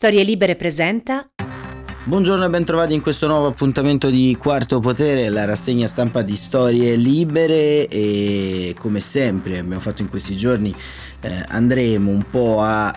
Storie Libere presenta Buongiorno e bentrovati in questo nuovo appuntamento di Quarto Potere, la rassegna stampa di Storie Libere. E come sempre abbiamo fatto in questi giorni eh, andremo un po' a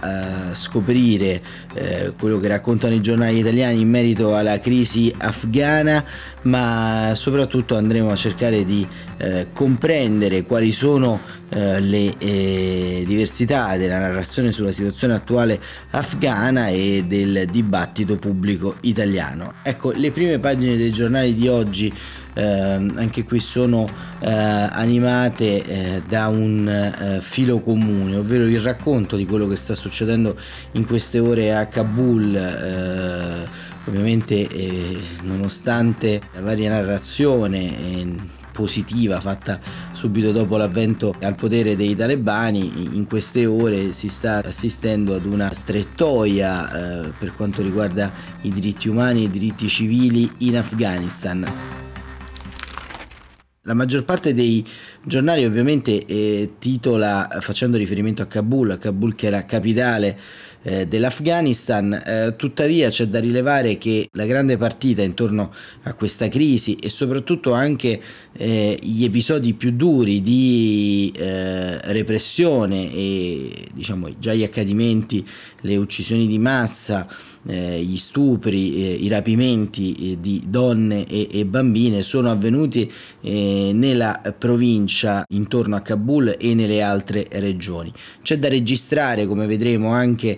eh, scoprire eh, quello che raccontano i giornali italiani in merito alla crisi afghana, ma soprattutto andremo a cercare di eh, comprendere quali sono eh, le eh, diversità della narrazione sulla situazione attuale afghana e del dibattito pubblico italiano. Ecco, le prime pagine dei giornali di oggi eh, anche qui sono eh, animate eh, da un eh, filo comune, ovvero il racconto di quello che sta succedendo in queste ore a Kabul. Eh, ovviamente eh, nonostante la varia narrazione positiva fatta subito dopo l'avvento al potere dei talebani, in queste ore si sta assistendo ad una strettoia eh, per quanto riguarda i diritti umani e i diritti civili in Afghanistan. La maggior parte dei giornali ovviamente eh, titola facendo riferimento a Kabul, a Kabul che è la capitale eh, dell'Afghanistan, eh, tuttavia c'è da rilevare che la grande partita intorno a questa crisi e soprattutto anche eh, gli episodi più duri di eh, repressione e diciamo già gli accadimenti, le uccisioni di massa, eh, gli stupri, eh, i rapimenti di donne e, e, bambine sono avvenuti nella provincia intorno a Kabul e nelle altre regioni. C'è da registrare, come vedremo, anche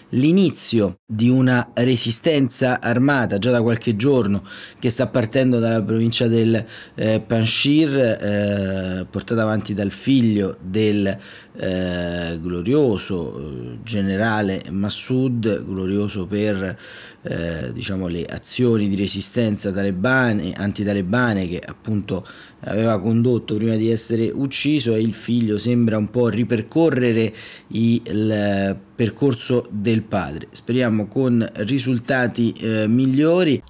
l'inizio di una resistenza armata già da qualche giorno che sta partendo dalla provincia del eh, Panjshir, eh, portata avanti dal figlio del eh, glorioso eh, generale Massoud, glorioso per eh, diciamo, le azioni di resistenza talebane, antitalebane che appunto aveva condotto prima di essere ucciso e il figlio sembra un po' ripercorrere il percorso del padre. Speriamo con risultati eh, migliori.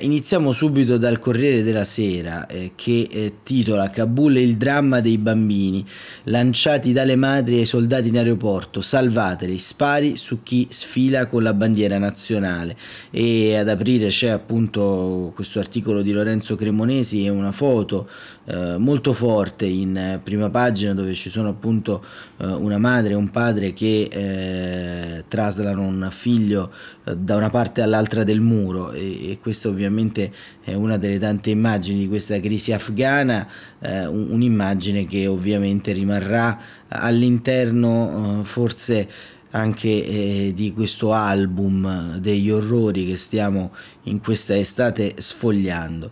Iniziamo subito dal Corriere della Sera eh, che eh, titola Kabul il dramma dei bambini lanciati dalle madri ai soldati in aeroporto, salvateli, spari su chi sfila con la bandiera nazionale e ad aprire c'è appunto questo articolo di Lorenzo Cremonesi e una foto eh, molto forte in eh, prima pagina dove ci sono appunto eh, una madre e un padre che eh, traslano un figlio da una parte all'altra del muro. E, e questo ovviamente ovviamente è una delle tante immagini di questa crisi afghana, eh, un'immagine che ovviamente rimarrà all'interno eh, forse anche eh, di questo album degli orrori che stiamo in questa estate sfogliando.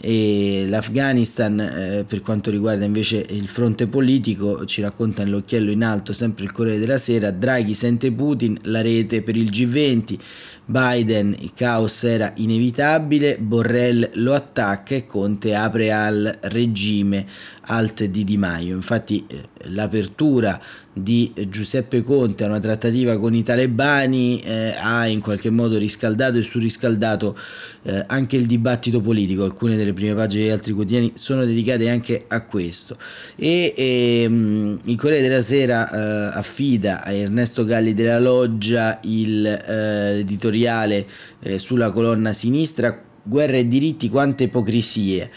E l'Afghanistan eh, per quanto riguarda invece il fronte politico ci racconta nell'occhiello in alto sempre il Corriere della Sera Draghi sente Putin la rete per il G20 Biden il caos era inevitabile Borrell lo attacca e Conte apre al regime alt di Di Maio. Infatti eh, l'apertura di Giuseppe Conte a una trattativa con i talebani eh, ha in qualche modo riscaldato e surriscaldato eh, anche il dibattito politico. Alcune delle prime pagine di altri quotidiani sono dedicate anche a questo. E, e ehm, il Corriere della Sera eh, affida a Ernesto Galli della Loggia il, eh, l'editoriale eh, sulla colonna sinistra guerra e diritti quante ipocrisie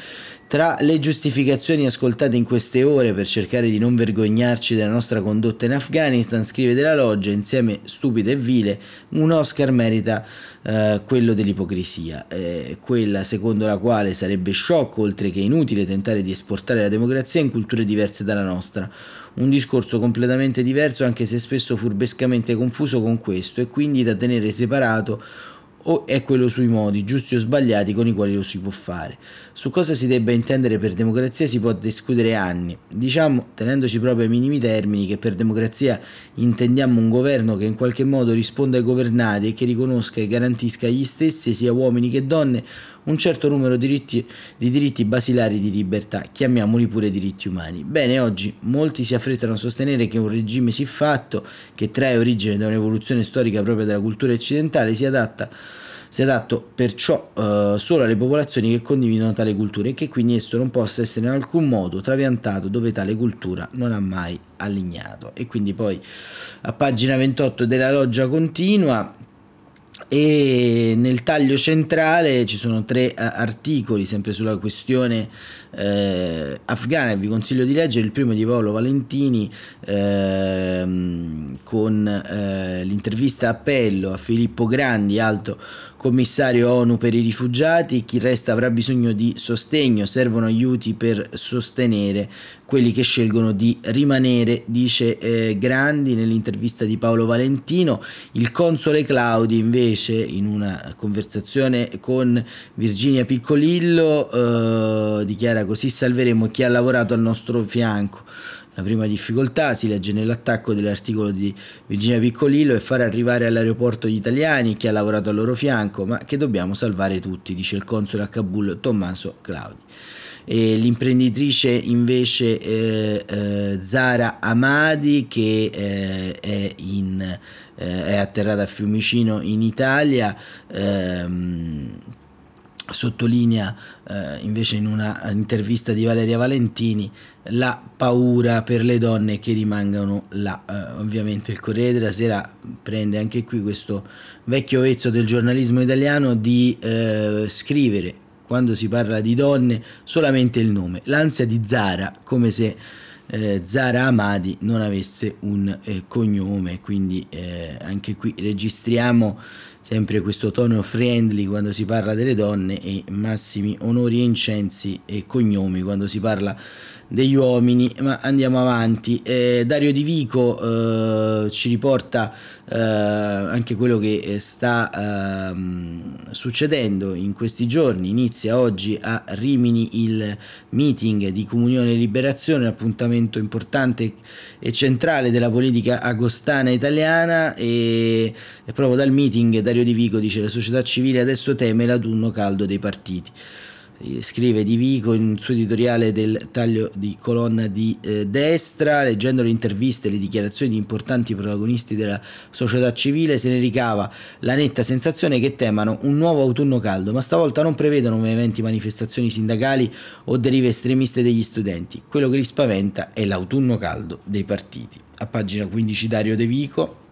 tra le giustificazioni ascoltate in queste ore per cercare di non vergognarci della nostra condotta in Afghanistan, scrive della Loggia, insieme stupida e vile, un Oscar merita eh, quello dell'ipocrisia, eh, quella secondo la quale sarebbe sciocco, oltre che inutile, tentare di esportare la democrazia in culture diverse dalla nostra. Un discorso completamente diverso, anche se spesso furbescamente confuso con questo, e quindi da tenere separato o è quello sui modi, giusti o sbagliati, con i quali lo si può fare. Su cosa si debba intendere per democrazia si può discutere anni, diciamo tenendoci proprio ai minimi termini che per democrazia intendiamo un governo che in qualche modo risponda ai governati e che riconosca e garantisca agli stessi, sia uomini che donne, un certo numero di diritti, di diritti basilari di libertà, chiamiamoli pure diritti umani. Bene, oggi molti si affrettano a sostenere che un regime siffatto, che trae origine da un'evoluzione storica propria della cultura occidentale, si adatta sia adatto perciò eh, solo alle popolazioni che condividono tale cultura e che quindi esso non possa essere in alcun modo trapiantato dove tale cultura non ha mai allignato. E quindi poi a pagina 28 della loggia continua e nel taglio centrale ci sono tre uh, articoli sempre sulla questione eh, afghana vi consiglio di leggere. Il primo di Paolo Valentini eh, con eh, l'intervista appello a Filippo Grandi, alto commissario ONU per i rifugiati, chi resta avrà bisogno di sostegno, servono aiuti per sostenere quelli che scelgono di rimanere, dice eh, Grandi nell'intervista di Paolo Valentino. Il console Claudi invece in una conversazione con Virginia Piccolillo eh, dichiara così salveremo chi ha lavorato al nostro fianco. La prima difficoltà si legge nell'attacco dell'articolo di Virginia Piccolillo è fare arrivare all'aeroporto gli italiani, chi ha lavorato al loro fianco, ma che dobbiamo salvare tutti, dice il console a Kabul Tommaso Claudi. E l'imprenditrice invece eh, eh, Zara Amadi che eh, è, in, eh, è, atterrata a Fiumicino in Italia ehm, sottolinea eh, invece in una intervista di Valeria Valentini la paura per le donne che rimangano là. Eh, ovviamente il Corriere della Sera prende anche qui questo vecchio vezzo del giornalismo italiano di eh, scrivere quando si parla di donne solamente il nome, l'ansia di Zara, come se eh, Zara Amadi non avesse un eh, cognome, quindi eh, anche qui registriamo sempre questo tono friendly quando si parla delle donne e massimi onori e incensi e cognomi quando si parla degli uomini, ma andiamo avanti. Eh, Dario Di Vico eh, ci riporta eh, anche quello che sta ehm, succedendo in questi giorni. Inizia oggi a Rimini il meeting di Comunione e Liberazione, un appuntamento importante e centrale della politica agostana italiana e, e proprio dal meeting Dario Di Vico dice la società civile adesso teme l'autunno caldo dei partiti scrive Di Vico in un suo editoriale del taglio di colonna di eh, destra, leggendo le interviste e le dichiarazioni di importanti protagonisti della società civile, se ne ricava la netta sensazione che temano un nuovo autunno caldo, ma stavolta non prevedono eventi manifestazioni sindacali o derive estremiste degli studenti. Quello che li spaventa è l'autunno caldo dei partiti. A pagina 15 Dario De Vico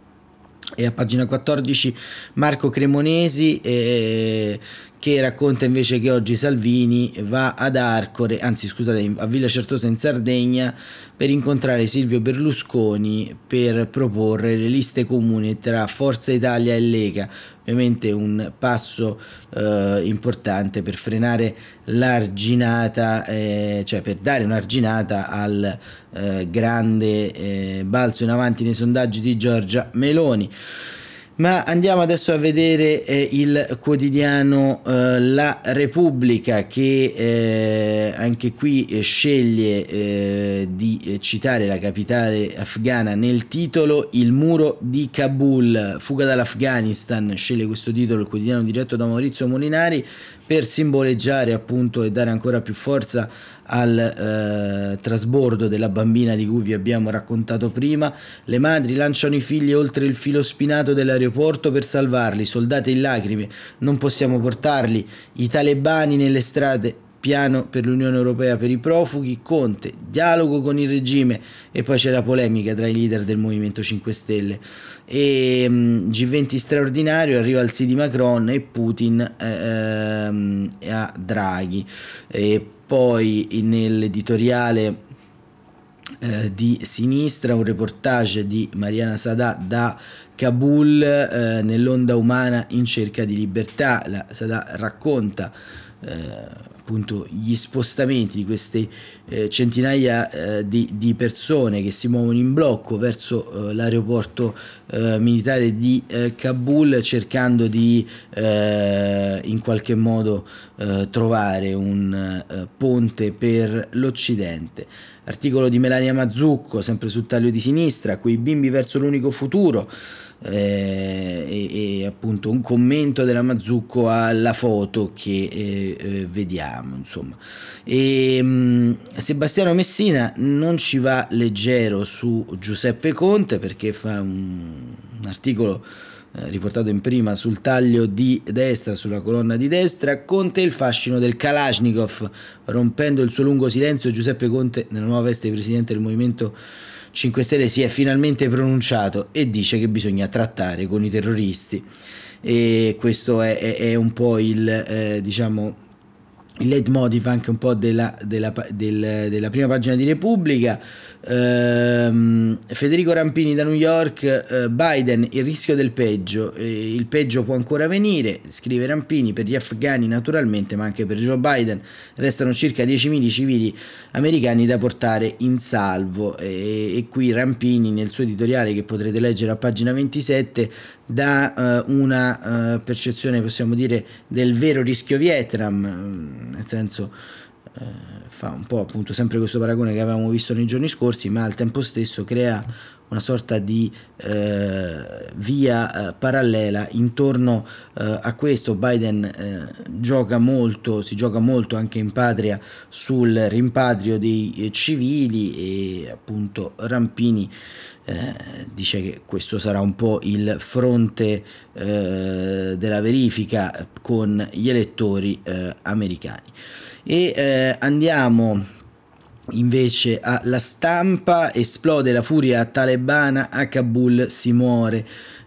e a pagina 14 Marco Cremonesi eh, che racconta invece che oggi Salvini va ad Arcore, anzi scusate, a Villa Certosa in Sardegna per incontrare Silvio Berlusconi per proporre le liste comuni tra Forza Italia e Lega, ovviamente un passo eh, importante per frenare l'arginata, eh, cioè per dare un'arginata al eh, grande eh, balzo in avanti nei sondaggi di Giorgia Meloni. Ma andiamo adesso a vedere eh, il quotidiano eh, La Repubblica che eh, anche qui eh, sceglie eh, di eh, citare la capitale afghana nel titolo Il muro di Kabul, fuga dall'Afghanistan, sceglie questo titolo il quotidiano diretto da Maurizio Molinari per simboleggiare appunto e dare ancora più forza al eh, trasbordo della bambina di cui vi abbiamo raccontato prima. Le madri lanciano i figli oltre il filo spinato dell'aeroporto per salvarli, soldati in lacrime, non possiamo portarli, i talebani nelle strade piano per l'Unione Europea per i profughi, Conte, dialogo con il regime e poi c'è la polemica tra i leader del Movimento 5 Stelle. E um, G20 straordinario arriva il sì di Macron e Putin eh, ehm, a Draghi. E poi nell'editoriale eh, di sinistra un reportage di Mariana Sadà da Kabul eh, nell'onda umana in cerca di libertà. La Sadà racconta eh, appunto gli spostamenti di queste eh, centinaia eh, di, di, persone che si muovono in blocco verso eh, l'aeroporto eh, militare di eh, Kabul cercando di eh, in qualche modo trovare un ponte per l'Occidente. Articolo di Melania Mazzucco, sempre sul taglio di sinistra, quei bimbi verso l'unico futuro e, e, appunto un commento della Mazzucco alla foto che eh, vediamo insomma. E, mm, Sebastiano Messina non ci va leggero su Giuseppe Conte perché fa un, un articolo eh, riportato in prima sul taglio di destra, sulla colonna di destra, Conte il fascino del Kalashnikov, rompendo il suo lungo silenzio, Giuseppe Conte, nella nuova veste di presidente del Movimento 5 Stelle, si è finalmente pronunciato e dice che bisogna trattare con i terroristi. E questo è, è, è un po' il, eh, diciamo, il leitmotiv anche un po' della, della, del, della prima pagina di Repubblica. Uh, Federico Rampini da New York, uh, Biden, il rischio del peggio, eh, il peggio può ancora venire, scrive Rampini, per gli afghani naturalmente, ma anche per Joe Biden. Restano circa 10.000 civili americani da portare in salvo. E, e qui Rampini nel suo editoriale che potrete leggere a pagina 27 dà uh, una percezione, possiamo dire, del vero rischio Vietnam, nel senso eh, fa un po' appunto sempre questo paragone che avevamo visto nei giorni scorsi, ma al tempo stesso crea una sorta di eh, via eh, parallela intorno eh, a questo. Biden eh, gioca molto si gioca molto anche in patria sul rimpatrio dei eh, civili e appunto Rampini eh, dice che questo sarà un po' il fronte della verifica con gli elettori americani. E eh, andiamo invece alla stampa. Esplode la furia talebana a Kabul si muore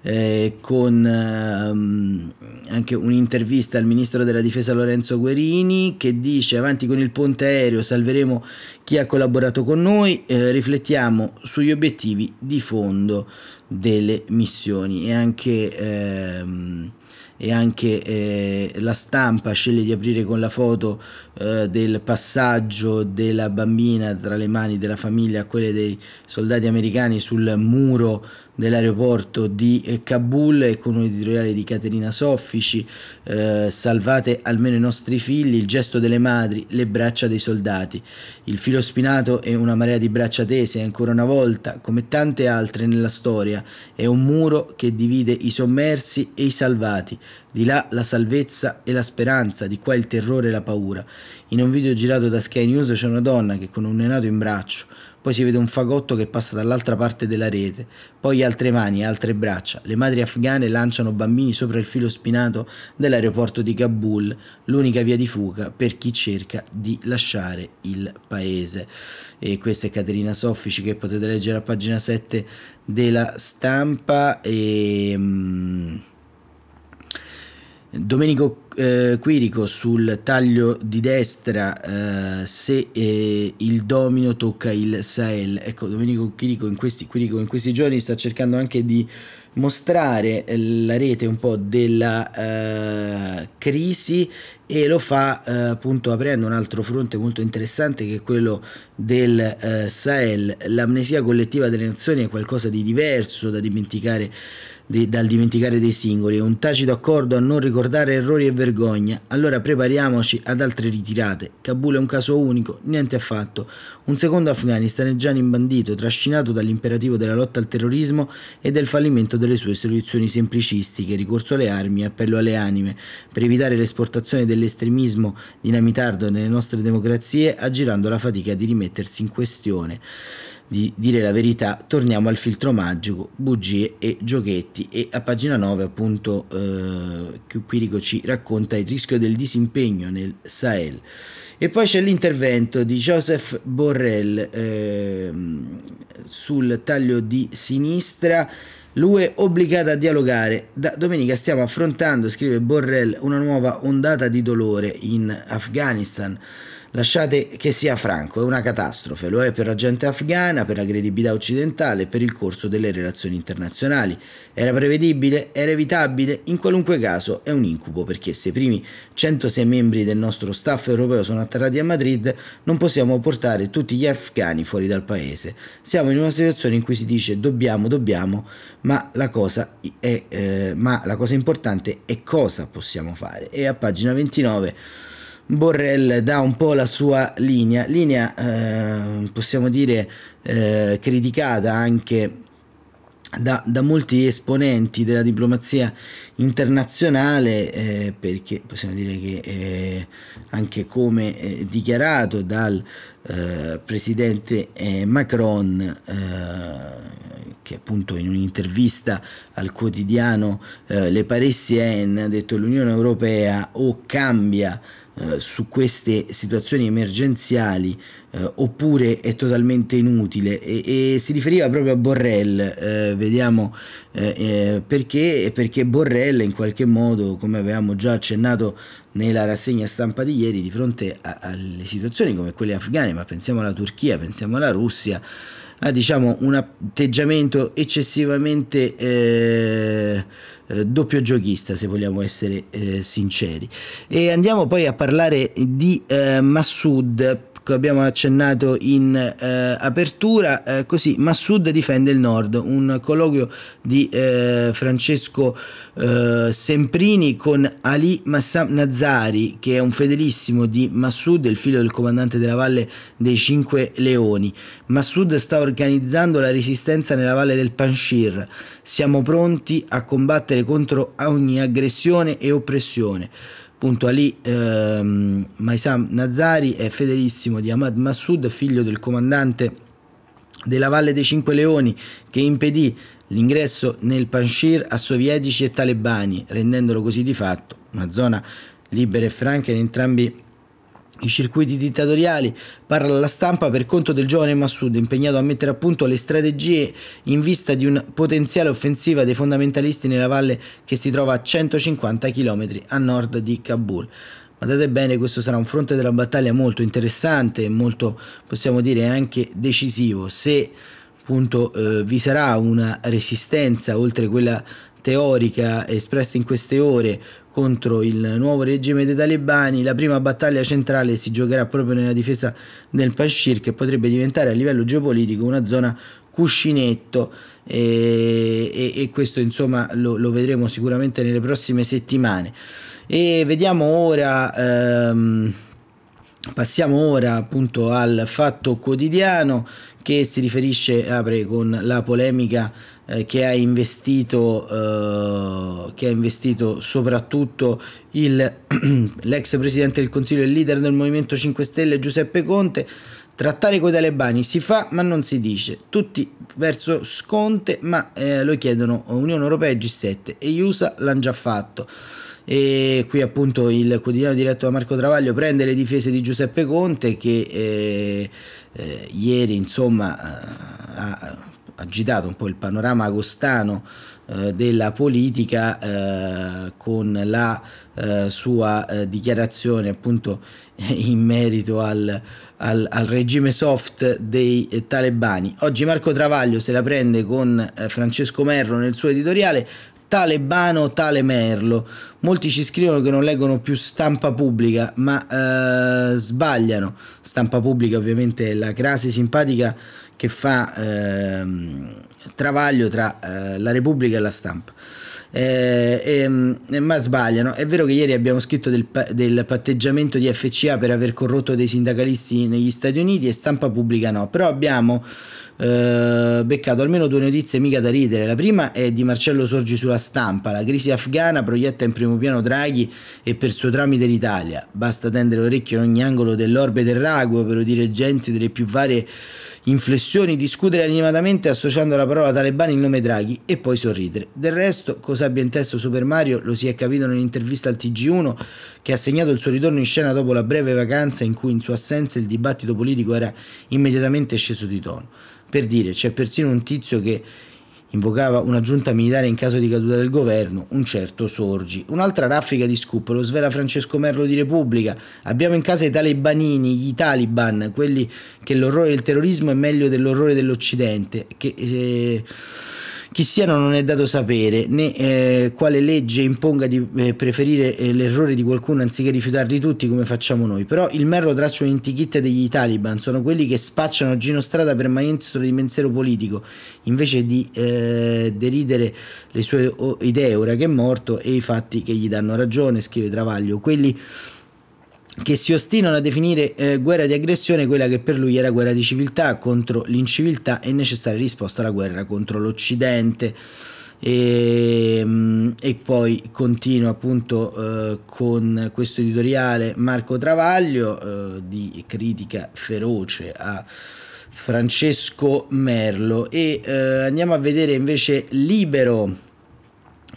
eh, con ehm, anche un'intervista al ministro della difesa Lorenzo Guerini che dice avanti con il ponte aereo salveremo chi ha collaborato con noi eh, riflettiamo sugli obiettivi di fondo delle missioni. E anche ehm, e anche eh, la stampa sceglie di aprire con la foto eh, del passaggio della bambina tra le mani della famiglia a quelle dei soldati americani sul muro dell'aeroporto di Kabul e con un editoriale di Caterina Soffici, eh, salvate almeno i nostri figli, il gesto delle madri, le braccia dei soldati, il filo spinato e una marea di braccia tese, ancora una volta, come tante altre nella storia, è un muro che divide i sommersi e i salvati, di là la salvezza e la speranza, di qua il terrore e la paura. In un video girato da Sky News c'è una donna che con un neonato in braccio, poi si vede un fagotto che passa dall'altra parte della rete, poi altre mani e altre braccia. Le madri afghane lanciano bambini sopra il filo spinato dell'aeroporto di Kabul, l'unica via di fuga per chi cerca di lasciare il paese. E questa è Caterina Soffici che potete leggere a pagina 7 della stampa. E, um, Domenico eh, Quirico sul taglio di destra eh, se eh, il domino tocca il Sahel. Ecco, Domenico Quirico in, questi, Quirico in questi giorni sta cercando anche di mostrare la rete un po' della uh, crisi e lo fa uh, appunto aprendo un altro fronte molto interessante che è quello del Sahel. L'amnesia collettiva delle nazioni è qualcosa di diverso da dimenticare di, dal dimenticare dei singoli, un tacito accordo a non ricordare errori e vergogna, allora prepariamoci ad altre ritirate. Kabul è un caso unico, niente affatto. Un secondo Afghanistan è già imbandito, trascinato dall'imperativo della lotta al terrorismo e del fallimento delle sue soluzioni semplicistiche, ricorso alle armi e appello alle anime, per evitare l'esportazione dell'estremismo dinamitardo nelle nostre democrazie, aggirando la fatica di rimettersi in questione di dire la verità, torniamo al filtro magico, bugie e giochetti e a pagina 9 appunto eh, Quirico ci racconta il rischio del disimpegno nel Sahel. E poi c'è l'intervento di Joseph Borrell eh, sul taglio di sinistra. L'UE obbligata a dialogare. Da domenica stiamo affrontando, scrive Borrell, una nuova ondata di dolore in Afghanistan. Lasciate che sia franco, è una catastrofe, lo è per la gente afghana, per la credibilità occidentale e per il corso delle relazioni internazionali. Era prevedibile? Era evitabile? In qualunque caso è un incubo perché se i primi 106 membri del nostro staff europeo sono atterrati a Madrid non possiamo portare tutti gli afghani fuori dal paese. Siamo in una situazione in cui si dice dobbiamo, dobbiamo, ma la cosa, è, eh, ma la cosa importante è cosa possiamo fare. E a pagina 29 Borrell dà un po' la sua linea, linea eh, possiamo dire eh, criticata anche da, da, molti esponenti della diplomazia internazionale eh, perché possiamo dire che eh, anche come eh, dichiarato dal eh, presidente Macron che appunto in un'intervista al quotidiano Le Parisien ha detto l'Unione Europea o cambia eh, su queste situazioni emergenziali eh, oppure è totalmente inutile. E, e, si riferiva proprio a Borrell eh, vediamo eh, eh, perché perché Borrell in qualche modo come avevamo già accennato nella rassegna stampa di ieri di fronte a, alle situazioni come quelle afghane ma pensiamo alla Turchia pensiamo alla Russia ha diciamo un atteggiamento eccessivamente eh, eh, doppio giochista se vogliamo essere eh, sinceri. E andiamo poi a parlare di eh, Massoud abbiamo accennato in eh, apertura, eh, così Massoud difende il nord, un colloquio di eh, Francesco eh, Semprini con Ali Massam Nazari, che è un fedelissimo di Massoud, il figlio del comandante della Valle dei Cinque Leoni. Massoud sta organizzando la resistenza nella Valle del Panshir. Siamo pronti a combattere contro ogni aggressione e oppressione appunto Ali ehm, Maisam Nazari è fedelissimo di Ahmad Massoud, figlio del comandante della Valle dei Cinque Leoni che impedì l'ingresso nel Panshir a sovietici e talebani, rendendolo così di fatto una zona libera e franca in entrambi i circuiti dittatoriali, parla alla stampa per conto del giovane Massoud impegnato a mettere a punto le strategie in vista di una potenziale offensiva dei fondamentalisti nella valle che si trova a 150 km a nord di Kabul. Guardate bene, questo sarà un fronte della battaglia molto interessante e molto, possiamo dire, anche decisivo. Se appunto eh, vi sarà una resistenza oltre quella teorica espressa in queste ore contro il nuovo regime dei talebani, la prima battaglia centrale si giocherà proprio nella difesa del Pashir che potrebbe diventare a livello geopolitico una zona cuscinetto. E, e, e questo insomma lo, lo, vedremo sicuramente nelle prossime settimane. E vediamo ora ehm, passiamo ora appunto al fatto quotidiano che si riferisce apre con la polemica che, ha investito, eh, che ha investito soprattutto il, l'ex presidente del Consiglio e leader del Movimento 5 Stelle Giuseppe Conte. Trattare coi talebani si fa ma non si dice, tutti verso Sconte ma eh, lo chiedono Unione Europea e G7 e gli USA l'hanno già fatto e qui appunto il quotidiano diretto da Marco Travaglio prende le difese di Giuseppe Conte che eh, eh, ieri insomma ha agitato un po' il panorama agostano eh, della politica eh, con la eh, sua eh, dichiarazione appunto in merito al, al, al, regime soft dei talebani. Oggi Marco Travaglio se la prende con eh, Francesco Merlo nel suo editoriale talebano tale merlo. Molti ci scrivono che non leggono più stampa pubblica, ma eh, sbagliano. Stampa pubblica ovviamente è la crasi simpatica che fa ehm, travaglio tra eh, la Repubblica e la stampa. Eh, eh, ma sbagliano. È vero che ieri abbiamo scritto del, del, patteggiamento di FCA per aver corrotto dei sindacalisti negli Stati Uniti e stampa pubblica no, però abbiamo eh, beccato almeno due notizie mica da ridere. La prima è di Marcello Sorgi sulla stampa, la crisi afghana proietta in primo piano Draghi e per suo tramite l'Italia. Basta tendere l'orecchio in ogni angolo dell'orbe terraqueo per udire dirigenti delle più varie inflessioni, discutere animatamente associando la parola talebani il nome Draghi e poi sorridere. Del resto, cosa abbia in testa Super Mario lo si è capito nell'intervista al TG1 che ha segnato il suo ritorno in scena dopo la breve vacanza in cui in sua assenza il dibattito politico era immediatamente sceso di tono. Per dire, c'è persino un tizio che invocava una giunta militare in caso di caduta del governo, un certo Sorgi. Un'altra raffica di scoop lo svela Francesco Merlo di Repubblica. Abbiamo in casa i talibanini, i taliban, quelli che l'orrore del terrorismo è meglio dell'orrore dell'Occidente, che... Eh, chi siano non è dato sapere, né eh, quale legge imponga di eh, preferire eh, l'errore di qualcuno anziché rifiutarli tutti come facciamo noi. Però il merlo traccia un un'intichetta degli Taliban, sono quelli che spacciano Gino Strada per maestro di pensiero politico, invece di eh, deridere le sue idee ora che è morto e i fatti che gli danno ragione, scrive Travaglio. Quelli che si ostinano a definire eh, guerra di aggressione quella che per lui era guerra di civiltà contro l'inciviltà e necessaria risposta alla guerra contro l'Occidente. E, ehm, e poi continua appunto eh, con questo editoriale Marco Travaglio eh, di critica feroce a Francesco Merlo e eh, andiamo a vedere invece Libero,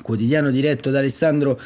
quotidiano diretto da Alessandro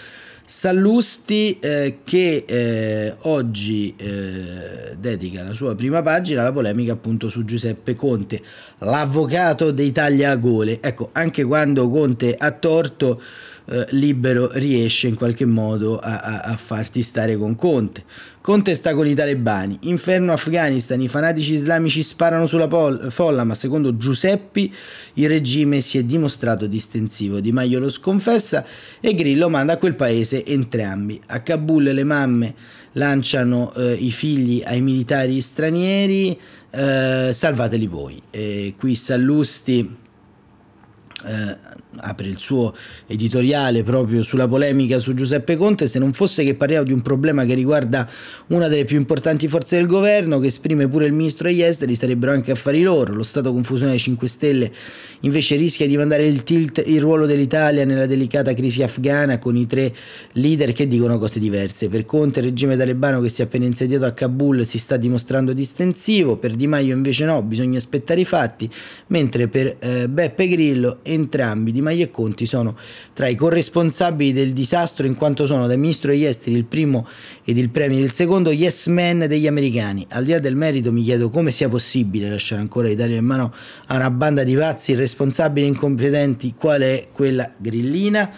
Sallusti eh, che eh, oggi eh, dedica la sua prima pagina alla polemica appunto su Giuseppe Conte, l'avvocato dei tagliagole. Ecco, anche quando Conte ha torto, eh, Libero riesce in qualche modo a, a, a farti stare con Conte. Conte sta con i talebani. Inferno Afghanistan, i fanatici islamici sparano sulla pol- folla, ma secondo Giuseppi il regime si è dimostrato distensivo. Di Maio lo sconfessa e Grillo manda a quel paese entrambi. A Kabul le mamme lanciano eh, i figli ai militari stranieri, eh, salvateli voi. E qui Sallusti eh, apre il suo editoriale proprio sulla polemica su Giuseppe Conte, se non fosse che parliamo di un problema che riguarda una delle più importanti forze del governo, che esprime pure il ministro degli esteri, sarebbero anche affari loro. Lo Stato confusione dei 5 Stelle invece rischia di mandare il tilt il ruolo dell'Italia nella delicata crisi afghana con i tre leader che dicono cose diverse. Per Conte il regime talebano che si è appena insediato a Kabul si sta dimostrando distensivo, per Di Maio invece no, bisogna aspettare i fatti, mentre per eh, Beppe Grillo entrambi, Di Maio e Conti, sono tra i corresponsabili del disastro in quanto sono dal ministro degli esteri il primo ed il premier il secondo yes man degli americani. Al di là del merito mi chiedo come sia possibile lasciare ancora l'Italia in mano a una banda di pazzi irresponsabili e incompetenti qual è quella grillina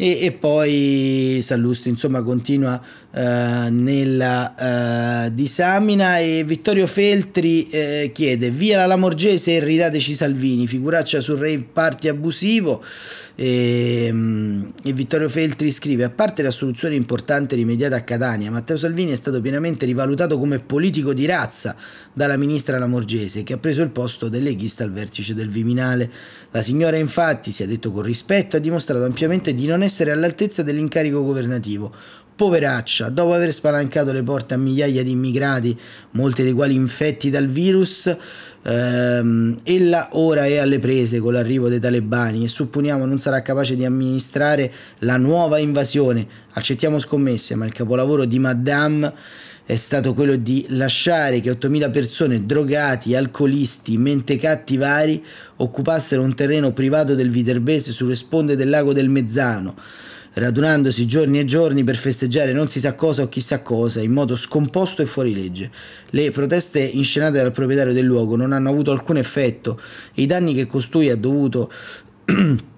e, e poi Sallusti insomma continua eh, nella eh, disamina e Vittorio Feltri eh, chiede via la Lamorgese e ridateci Salvini figuraccia sul rave party abusivo. E, ehm, e, Vittorio Feltri scrive a parte la soluzione importante rimediata a Catania Matteo Salvini è stato pienamente rivalutato come politico di razza dalla ministra Lamorgese che ha preso il posto del leghista al vertice del Viminale. La signora infatti si è detto con rispetto ha dimostrato ampiamente di non essere all'altezza dell'incarico governativo poveraccia, dopo aver spalancato le porte a migliaia di immigrati, molti dei quali infetti dal virus, ehm, ella ora è alle prese con l'arrivo dei talebani e supponiamo non sarà capace di amministrare la nuova invasione. Accettiamo scommesse, ma il capolavoro di Madame è stato quello di lasciare che 8.000 persone drogati, alcolisti, mentecatti vari occupassero un terreno privato del Viterbese sulle sponde del lago del Mezzano radunandosi giorni e giorni per festeggiare non si sa cosa o chissà cosa, in modo scomposto e fuori legge. Le proteste inscenate dal proprietario del luogo non hanno avuto alcun effetto e i danni che costui ha dovuto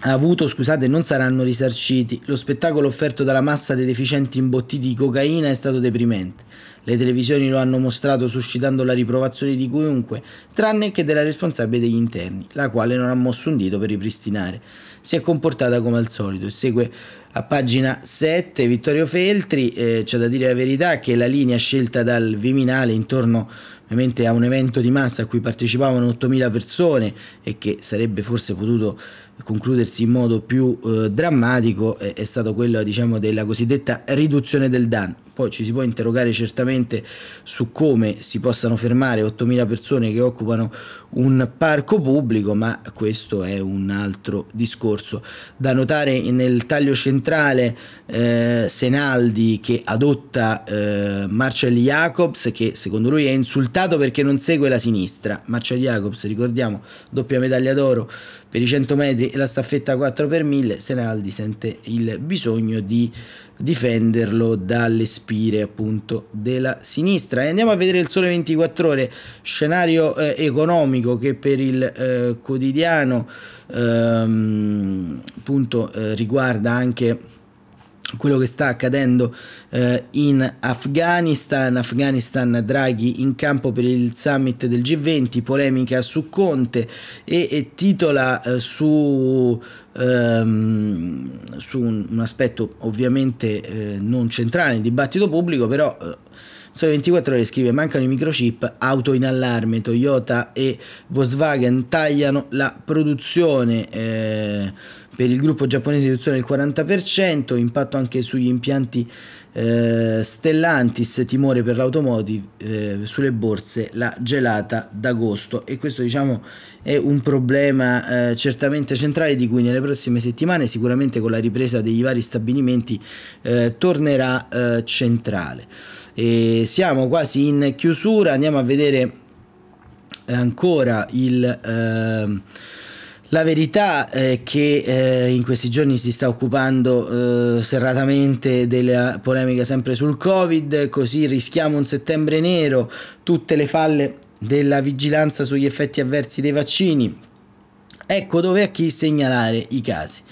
ha avuto, scusate, non saranno risarciti. Lo spettacolo offerto dalla massa dei deficienti imbottiti di cocaina è stato deprimente. Le televisioni lo hanno mostrato suscitando la riprovazione di chiunque, tranne che della responsabile degli interni, la quale non ha mosso un dito per ripristinare si è comportata come al solito. Segue a pagina 7 Vittorio Feltri, eh, c'è da dire la verità che la linea scelta dal Viminale intorno ovviamente a un evento di massa a cui partecipavano 8.000 persone e che sarebbe forse potuto concludersi in modo più eh, drammatico è, è, stato quello diciamo della cosiddetta riduzione del danno poi ci si può interrogare certamente su come si possano fermare 8.000 persone che occupano un parco pubblico, ma questo è un altro discorso. Da notare nel taglio centrale eh, Senaldi che adotta eh, Marcel Jacobs che secondo lui è insultato perché non segue la sinistra. Marcel Jacobs, ricordiamo, doppia medaglia d'oro per i 100 metri e la staffetta 4 per 1000, Senaldi sente il bisogno di difenderlo dalle spire appunto della sinistra. E andiamo a vedere il sole 24 ore, scenario eh, economico che per il eh, quotidiano ehm, appunto eh, riguarda anche quello che sta accadendo eh, in Afghanistan, Afghanistan Draghi in campo per il summit del G20, polemica su Conte e, e titola eh, su, ehm, su un, un, aspetto ovviamente eh, non centrale nel dibattito pubblico, però eh, Sole 24 ore scrive mancano i microchip, auto in allarme, Toyota e Volkswagen tagliano la produzione. Eh, per il gruppo giapponese riduzione del 40%, impatto anche sugli impianti eh, Stellantis, timore per l'automotive, eh, sulle borse la gelata d'agosto e questo diciamo è un problema eh, certamente centrale di cui nelle prossime settimane sicuramente con la ripresa degli vari stabilimenti eh, tornerà eh, centrale. E siamo quasi in chiusura, andiamo a vedere ancora il ehm, la verità è che eh, in questi giorni si sta occupando eh, serratamente della polemica sempre sul Covid, così rischiamo un settembre nero, tutte le falle della vigilanza sugli effetti avversi dei vaccini. Ecco dove a chi segnalare i casi.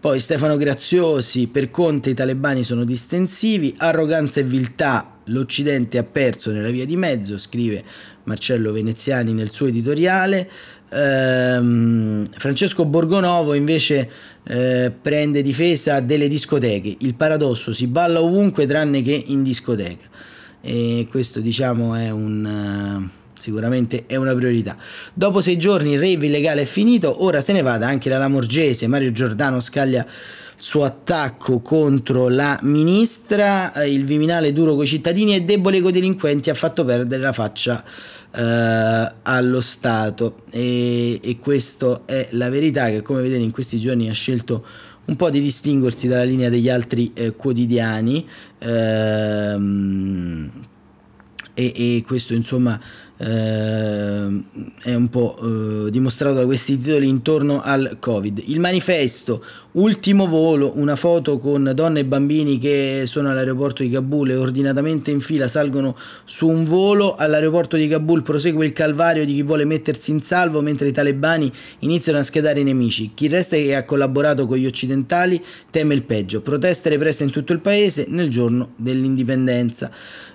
Poi Stefano Graziosi, per Conte i talebani sono distensivi, arroganza e viltà, l'Occidente ha perso nella via di mezzo, scrive Marcello Veneziani nel suo editoriale. Ehm, Francesco Borgonovo invece eh, prende difesa delle discoteche. Il paradosso si balla ovunque tranne che in discoteca. E questo diciamo è un. Uh, sicuramente è una priorità. Dopo sei giorni il rave illegale è finito, ora se ne vada anche la Lamorgese, Mario Giordano scaglia il suo attacco contro la ministra, il Viminale duro coi cittadini e debole coi delinquenti ha fatto perdere la faccia eh, allo Stato e, e questa è la verità che come vedete in questi giorni ha scelto un po' di distinguersi dalla linea degli altri eh, quotidiani ehm, e, e, questo insomma eh, è un po' eh, dimostrato da questi titoli intorno al Covid. Il manifesto, ultimo volo, una foto con donne e bambini che sono all'aeroporto di Kabul e ordinatamente in fila salgono su un volo. All'aeroporto di Kabul prosegue il calvario di chi vuole mettersi in salvo mentre i talebani iniziano a schedare i nemici. Chi resta e ha collaborato con gli occidentali teme il peggio. Proteste represse in tutto il paese nel giorno dell'indipendenza.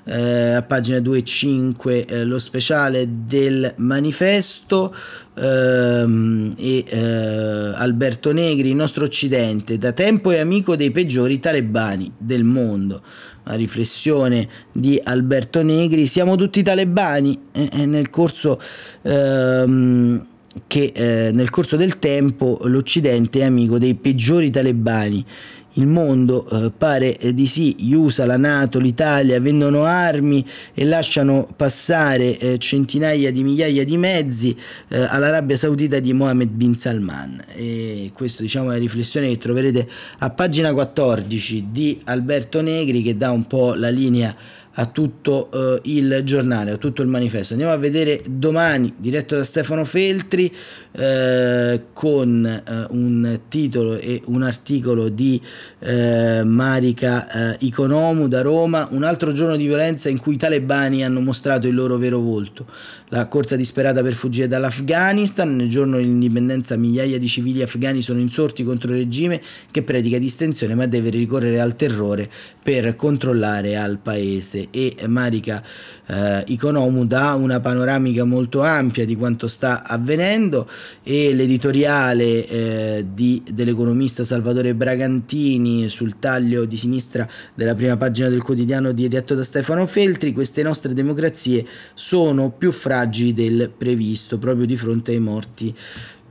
Eh, a pagina 2 e 5 eh, lo speciale del manifesto ehm, e eh, Alberto Negri, il nostro Occidente, da tempo è amico dei peggiori talebani del mondo. La riflessione di Alberto Negri, siamo tutti talebani e, e nel corso... Ehm, che eh, nel corso del tempo l'Occidente è amico dei peggiori talebani il mondo eh, pare eh, di sì, gli USA, la Nato, l'Italia vendono armi e lasciano passare eh, centinaia di migliaia di mezzi eh, all'Arabia Saudita di Mohammed bin Salman. E questa diciamo, è la riflessione che troverete a pagina 14 di Alberto Negri che dà un po' la linea a tutto uh, il giornale, a tutto il manifesto. Andiamo a vedere domani, diretto da Stefano Feltri, uh, con uh, un titolo e un articolo di Marica Iconomu da Roma, un altro giorno di violenza in cui i talebani hanno mostrato il loro vero volto. La corsa disperata per fuggire dall'Afghanistan, nel giorno dell'indipendenza migliaia di civili afghani sono insorti contro il regime che predica distensione ma deve ricorrere al terrore per controllare al paese e Marica eh, Economu dà una panoramica molto ampia di quanto sta avvenendo e l'editoriale eh, di, dell'economista Salvatore Bragantini sul taglio di sinistra della prima pagina del quotidiano diretto da Stefano Feltri, queste nostre democrazie sono più fragili del previsto proprio di fronte ai morti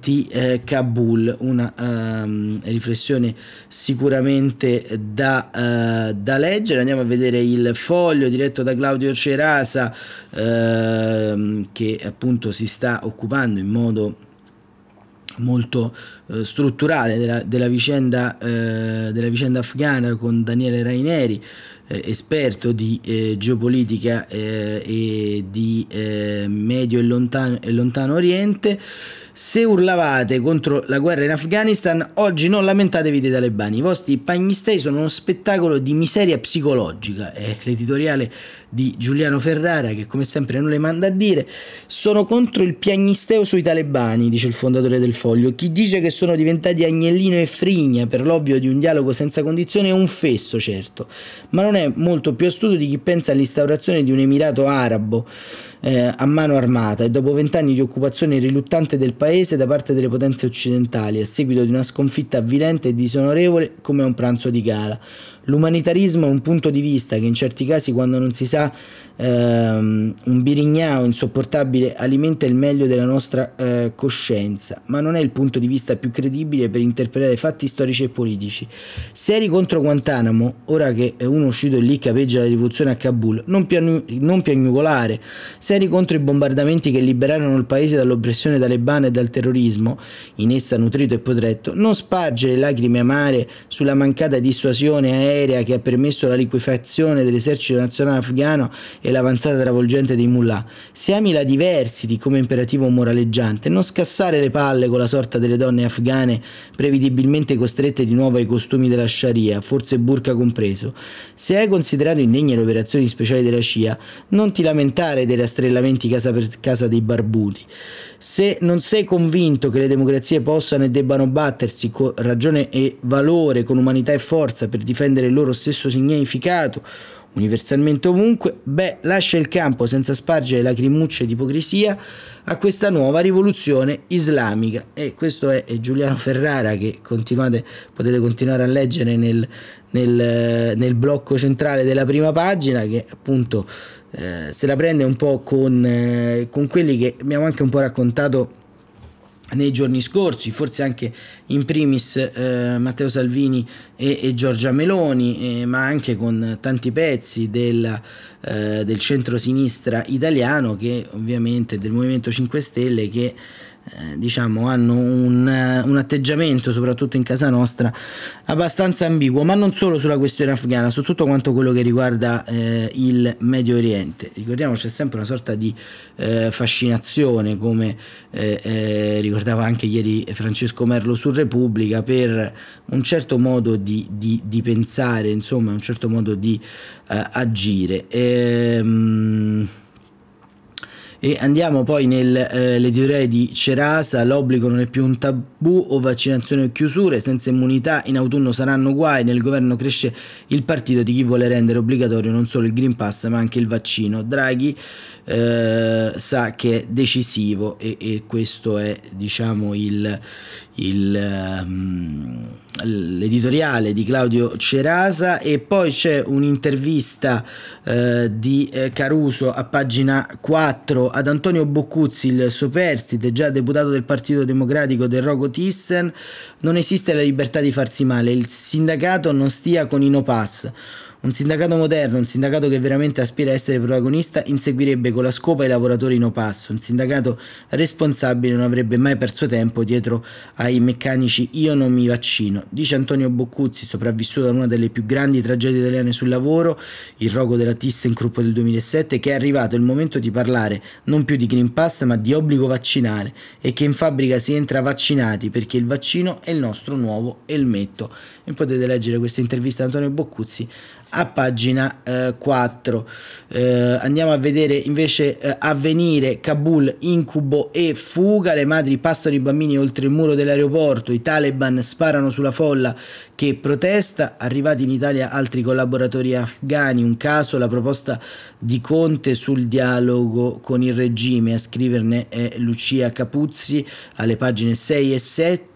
di eh, Kabul, una um, riflessione sicuramente da, uh, da, leggere. Andiamo a vedere il foglio diretto da Claudio Cerasa uh, che appunto si sta occupando in modo molto uh, strutturale della, della, vicenda, eh, della vicenda afghana con Daniele Raineri eh, esperto di eh, geopolitica e di medio e lontano, e lontano oriente se urlavate contro la guerra in Afghanistan, oggi non lamentatevi dei talebani. I vostri pagnistei sono uno spettacolo di miseria psicologica. È l'editoriale di Giuliano Ferrara, che come sempre non le manda a dire. Sono contro il piagnisteo sui talebani, dice il fondatore del foglio. Chi dice che sono diventati Agnellino e Frigna per l'ovvio di un dialogo senza condizioni è un fesso, certo, ma non è molto più astuto di chi pensa all'instaurazione di un emirato arabo eh, a mano armata e dopo vent'anni di occupazione riluttante del paese da parte delle potenze occidentali a seguito di una sconfitta avvilente e disonorevole come un pranzo di gala. L'umanitarismo è un punto di vista che in certi casi quando non si sa ehm, un birignao insopportabile alimenta il meglio della nostra eh, coscienza, ma non è il punto di vista più credibile per interpretare fatti storici e politici. Se eri contro Guantanamo, ora che uno uscito lì capeggia la rivoluzione a Kabul, non, pianu- non piagnucolare. Se eri contro i bombardamenti che liberarono il paese dall'oppressione talebana e dal terrorismo, in essa nutrito e potretto, non spargere lacrime amare sulla mancata dissuasione aerea aerea che ha permesso la liquefazione dell'esercito nazionale afghano e l'avanzata travolgente dei mullah. Se ami la diversity come imperativo moraleggiante, non scassare le palle con la sorta delle donne afghane prevedibilmente costrette di nuovo ai costumi della Sharia, forse burka compreso. Se hai considerato indegne le operazioni speciali della CIA, non ti lamentare dei rastrellamenti casa per casa dei barbuti. Se non sei convinto che le democrazie possano e debbano battersi con ragione e valore, con umanità e forza per difendere il loro stesso significato, universalmente ovunque, beh, lascia il campo senza spargere lacrimucce di ipocrisia a questa nuova rivoluzione islamica. E questo è, Giuliano Ferrara che potete continuare a leggere nel, nel, nel blocco centrale della prima pagina, che appunto eh, se la prende un po' con, eh, con quelli che abbiamo anche un po' raccontato nei giorni scorsi, forse anche in primis eh, Matteo Salvini e, e Giorgia Meloni, eh, ma anche con tanti pezzi del, eh, del centro-sinistra italiano che ovviamente del Movimento 5 Stelle che eh, diciamo hanno un, un, atteggiamento soprattutto in casa nostra abbastanza ambiguo ma non solo sulla questione afghana su tutto quanto quello che riguarda eh, il Medio Oriente. Ricordiamo c'è sempre una sorta di eh, fascinazione come eh, eh, ricordava anche ieri Francesco Merlo su Repubblica per un certo modo di, di, di pensare insomma un certo modo di agire. Ehm e andiamo poi nell'editoriale eh, di Cerasa, l'obbligo non è più un tabù o vaccinazione o chiusure, senza immunità in autunno saranno guai, nel governo cresce il partito di chi vuole rendere obbligatorio non solo il Green Pass ma anche il vaccino. Draghi eh, sa che è decisivo e, e questo è diciamo il, il, um, l'editoriale di Claudio Cerasa e poi c'è un'intervista uh, di uh, Caruso a pagina 4 ad Antonio Boccuzzi, il superstite, già deputato del Partito Democratico del Rogo Thyssen, non esiste la libertà di farsi male, il sindacato non stia con i no. Un sindacato moderno, un sindacato che veramente aspira a essere protagonista, inseguirebbe con la scopa i lavoratori no passo. Un sindacato responsabile non avrebbe mai perso tempo dietro ai meccanici io non mi vaccino. Dice Antonio Boccuzzi, sopravvissuto da una delle più grandi tragedie italiane sul lavoro, il rogo della ThyssenKrupp del 2007, che è arrivato il momento di parlare non più di Green Pass ma di obbligo vaccinale e che in fabbrica si entra vaccinati perché il vaccino è il nostro nuovo elmetto. E potete leggere questa intervista a Antonio Boccuzzi a pagina eh, 4. Eh, andiamo a vedere invece eh, avvenire Kabul, incubo e fuga. Le madri passano i bambini oltre il muro dell'aeroporto. I Taliban sparano sulla folla che protesta. Arrivati in Italia altri collaboratori afghani. Un caso, la proposta di Conte sul dialogo con il regime. A scriverne è Lucia Capuzzi alle pagine 6 e 7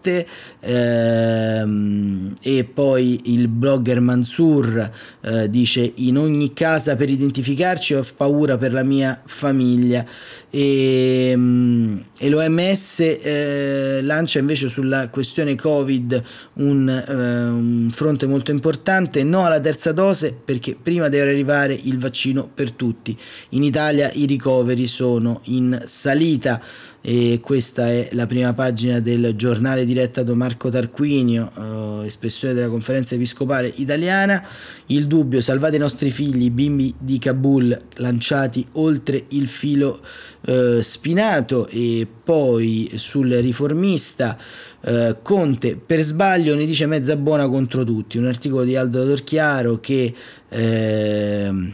ehm, e poi il blogger Mansur eh, dice in ogni casa per identificarci ho paura per la mia famiglia. E, um, e l'OMS eh, lancia invece sulla questione Covid un, eh, un fronte molto importante no alla terza dose perché prima deve arrivare il vaccino per tutti. In Italia i ricoveri sono in salita e questa è la prima pagina del giornale diretta da Marco Tarquinio, eh, espressione della conferenza episcopale italiana. Il dubbio, salvate i nostri figli, bimbi di Kabul lanciati oltre il filo eh, spinato e poi sul riformista eh, Conte per sbaglio ne dice mezza buona contro tutti, un articolo di Aldo Torchiaro che ehm,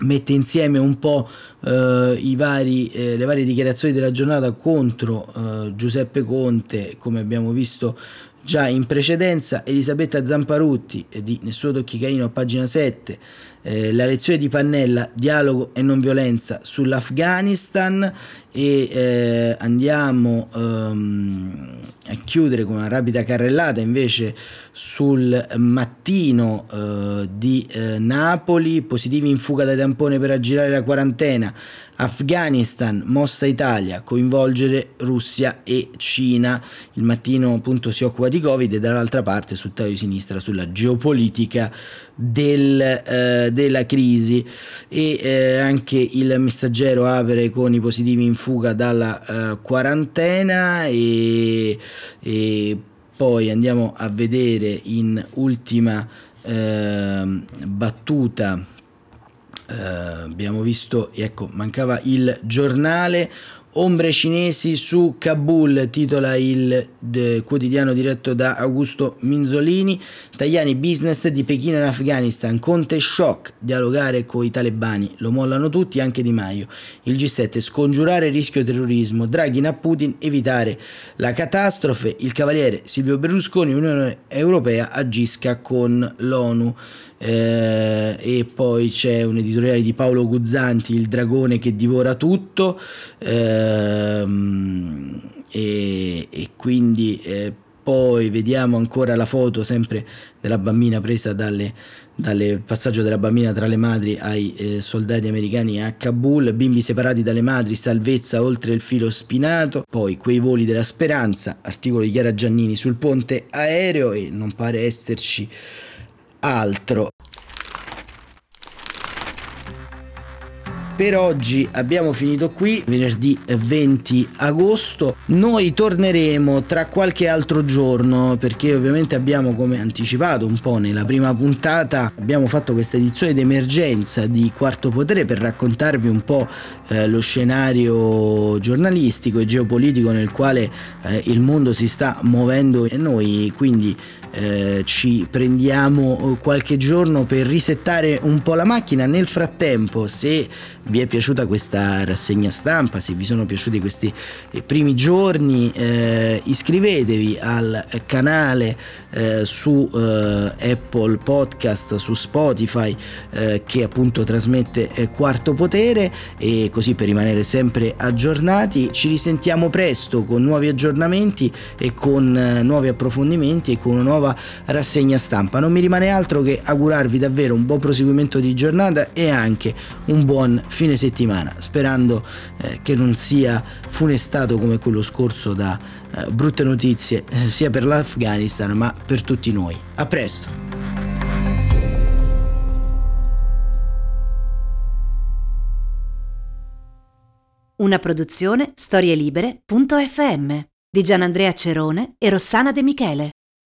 mette insieme un po' eh, vari, eh, le varie dichiarazioni della giornata contro eh, Giuseppe Conte, come abbiamo visto già in precedenza, Elisabetta Zamparutti eh, di Nessuno Tocchi Caino a pagina 7, eh, la lezione di Pannella, dialogo e non violenza sull'Afghanistan. E eh, andiamo um, a chiudere con una rapida carrellata invece sul mattino eh, di eh, Napoli, positivi in fuga da tampone per aggirare la quarantena, Afghanistan, mossa Italia, coinvolgere Russia e Cina. Il mattino appunto si occupa di Covid e dall'altra parte sul taglio di sinistra sulla geopolitica del, eh, della crisi e eh, anche il messaggero apre con i positivi in fuga dalla eh, quarantena e, e, poi andiamo a vedere in ultima ehm, battuta eh, abbiamo visto, ecco, mancava il giornale. Ombre cinesi su Kabul, titola il quotidiano diretto da Augusto Minzolini. Tajani, business di Pechino in Afghanistan. Conte shock, dialogare con i talebani. Lo mollano tutti, anche Di Maio. Il G7, scongiurare il rischio terrorismo. Draghi a Putin, evitare la catastrofe. Il cavaliere Silvio Berlusconi, Unione Europea, agisca con l'ONU eh, e poi c'è un editoriale di Paolo Guzzanti, Il dragone che divora tutto. Ehm, e, e, quindi eh, poi vediamo ancora la foto sempre della bambina presa dalle, dal passaggio della bambina tra le madri ai eh, soldati americani a Kabul, bimbi separati dalle madri, salvezza oltre il filo spinato, poi quei voli della speranza, articolo di Chiara Giannini sul ponte aereo e non pare esserci altro. per oggi abbiamo finito qui, venerdì 20 agosto. Noi torneremo tra qualche altro giorno perché ovviamente abbiamo come anticipato un po' nella prima puntata, abbiamo fatto questa edizione d'emergenza di Quarto Potere per raccontarvi un po' eh, lo scenario giornalistico e geopolitico nel quale eh, il mondo si sta muovendo e noi quindi eh, ci prendiamo qualche giorno per risettare un po' la macchina. Nel frattempo, se vi è piaciuta questa rassegna stampa, se vi sono piaciuti questi eh, primi giorni, eh, iscrivetevi al canale eh, su eh, Apple Podcast, su Spotify, eh, che appunto trasmette Quarto Potere e così per rimanere sempre aggiornati. Ci risentiamo presto con nuovi aggiornamenti e con nuovi approfondimenti e con una nuova nuova rassegna stampa. Non mi rimane altro che augurarvi davvero un buon proseguimento di giornata e anche un buon fine settimana, sperando eh, che non sia funestato come quello scorso da eh, brutte notizie eh, sia per l'Afghanistan ma per tutti noi. A presto! Una produzione storielibere.fm di Gianandrea Cerone e Rossana De Michele.